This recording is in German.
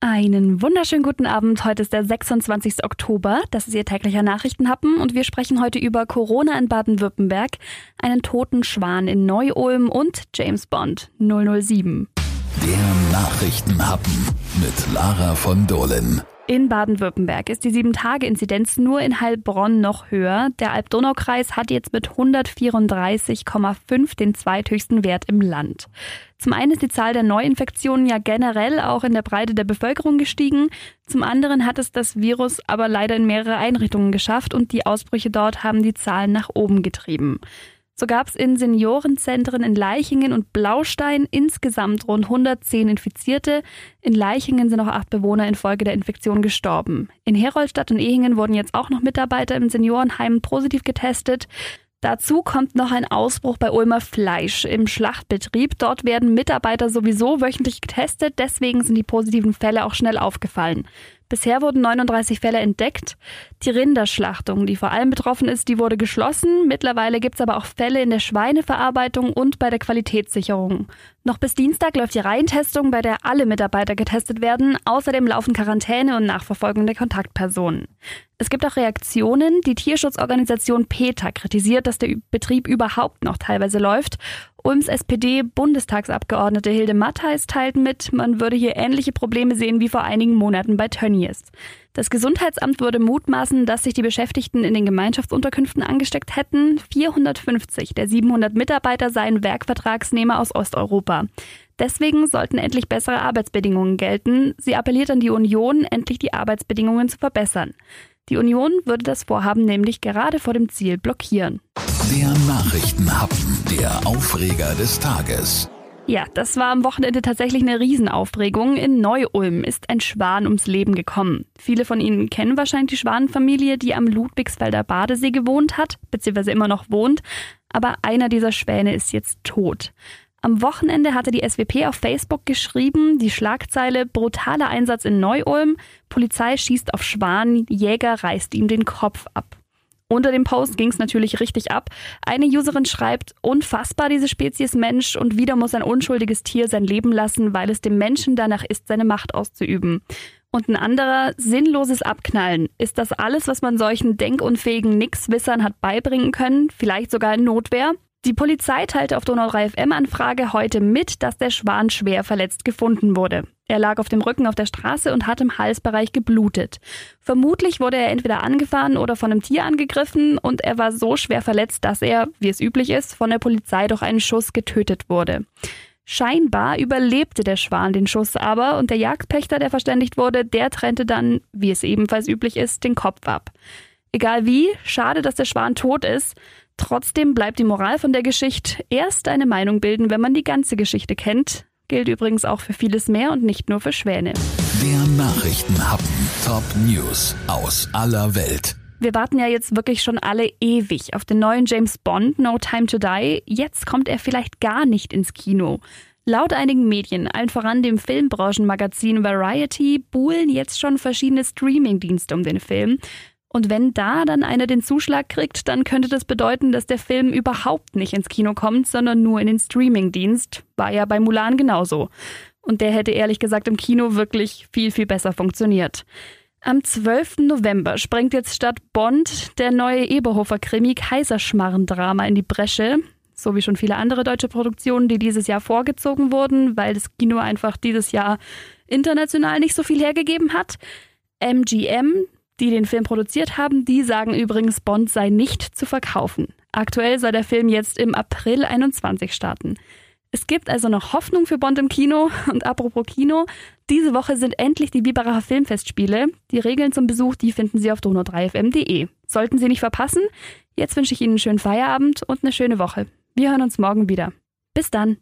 Einen wunderschönen guten Abend. Heute ist der 26. Oktober. Das ist Ihr täglicher Nachrichtenhappen und wir sprechen heute über Corona in Baden-Württemberg, einen toten Schwan in Neu-Ulm und James Bond 007. Der Nachrichtenhappen mit Lara von Dohlen. In Baden-Württemberg ist die 7-Tage-Inzidenz nur in Heilbronn noch höher. Der Alb-Donau-Kreis hat jetzt mit 134,5 den zweithöchsten Wert im Land. Zum einen ist die Zahl der Neuinfektionen ja generell auch in der Breite der Bevölkerung gestiegen. Zum anderen hat es das Virus aber leider in mehrere Einrichtungen geschafft und die Ausbrüche dort haben die Zahlen nach oben getrieben. So gab es in Seniorenzentren in Leichingen und Blaustein insgesamt rund 110 Infizierte. In Leichingen sind auch acht Bewohner infolge der Infektion gestorben. In Heroldstadt und Ehingen wurden jetzt auch noch Mitarbeiter im Seniorenheim positiv getestet. Dazu kommt noch ein Ausbruch bei Ulmer Fleisch im Schlachtbetrieb. Dort werden Mitarbeiter sowieso wöchentlich getestet, deswegen sind die positiven Fälle auch schnell aufgefallen. Bisher wurden 39 Fälle entdeckt. Die Rinderschlachtung, die vor allem betroffen ist, die wurde geschlossen. Mittlerweile gibt es aber auch Fälle in der Schweineverarbeitung und bei der Qualitätssicherung. Noch bis Dienstag läuft die Reihentestung, bei der alle Mitarbeiter getestet werden. Außerdem laufen Quarantäne und Nachverfolgung der Kontaktpersonen. Es gibt auch Reaktionen. Die Tierschutzorganisation PETA kritisiert, dass der Betrieb überhaupt noch teilweise läuft Ulms SPD-Bundestagsabgeordnete Hilde Mattheis teilt mit, man würde hier ähnliche Probleme sehen wie vor einigen Monaten bei Tönnies. Das Gesundheitsamt würde mutmaßen, dass sich die Beschäftigten in den Gemeinschaftsunterkünften angesteckt hätten. 450 der 700 Mitarbeiter seien Werkvertragsnehmer aus Osteuropa. Deswegen sollten endlich bessere Arbeitsbedingungen gelten. Sie appelliert an die Union, endlich die Arbeitsbedingungen zu verbessern. Die Union würde das Vorhaben nämlich gerade vor dem Ziel blockieren. Der Nachrichtenhappen, der Aufreger des Tages. Ja, das war am Wochenende tatsächlich eine Riesenaufregung. In Neu-Ulm ist ein Schwan ums Leben gekommen. Viele von Ihnen kennen wahrscheinlich die Schwanenfamilie, die am Ludwigsfelder Badesee gewohnt hat, beziehungsweise immer noch wohnt. Aber einer dieser Schwäne ist jetzt tot. Am Wochenende hatte die SWP auf Facebook geschrieben, die Schlagzeile brutaler Einsatz in Neu-Ulm, Polizei schießt auf Schwan, Jäger reißt ihm den Kopf ab. Unter dem Post ging es natürlich richtig ab. Eine Userin schreibt, unfassbar diese Spezies Mensch und wieder muss ein unschuldiges Tier sein Leben lassen, weil es dem Menschen danach ist, seine Macht auszuüben. Und ein anderer, sinnloses Abknallen. Ist das alles, was man solchen denkunfähigen Nixwissern hat beibringen können? Vielleicht sogar in Notwehr? Die Polizei teilte auf Donau 3 FM Anfrage heute mit, dass der Schwan schwer verletzt gefunden wurde. Er lag auf dem Rücken auf der Straße und hat im Halsbereich geblutet. Vermutlich wurde er entweder angefahren oder von einem Tier angegriffen und er war so schwer verletzt, dass er, wie es üblich ist, von der Polizei durch einen Schuss getötet wurde. Scheinbar überlebte der Schwan den Schuss aber und der Jagdpächter, der verständigt wurde, der trennte dann, wie es ebenfalls üblich ist, den Kopf ab. Egal wie, schade, dass der Schwan tot ist. Trotzdem bleibt die Moral von der Geschichte erst eine Meinung bilden, wenn man die ganze Geschichte kennt. Gilt übrigens auch für vieles mehr und nicht nur für Schwäne. Der Nachrichtenhappen. Top News aus aller Welt. Wir warten ja jetzt wirklich schon alle ewig auf den neuen James Bond, No Time to Die. Jetzt kommt er vielleicht gar nicht ins Kino. Laut einigen Medien, allen voran dem Filmbranchenmagazin Variety, buhlen jetzt schon verschiedene Streamingdienste um den Film. Und wenn da dann einer den Zuschlag kriegt, dann könnte das bedeuten, dass der Film überhaupt nicht ins Kino kommt, sondern nur in den Streamingdienst. War ja bei Mulan genauso. Und der hätte ehrlich gesagt im Kino wirklich viel, viel besser funktioniert. Am 12. November springt jetzt statt Bond der neue Eberhofer-Krimi Kaiserschmarren-Drama in die Bresche. So wie schon viele andere deutsche Produktionen, die dieses Jahr vorgezogen wurden, weil das Kino einfach dieses Jahr international nicht so viel hergegeben hat. MGM, die den Film produziert haben, die sagen übrigens, Bond sei nicht zu verkaufen. Aktuell soll der Film jetzt im April 21 starten. Es gibt also noch Hoffnung für Bond im Kino. Und apropos Kino, diese Woche sind endlich die Biberacher Filmfestspiele. Die Regeln zum Besuch, die finden Sie auf donau3fm.de. Sollten Sie nicht verpassen, jetzt wünsche ich Ihnen einen schönen Feierabend und eine schöne Woche. Wir hören uns morgen wieder. Bis dann.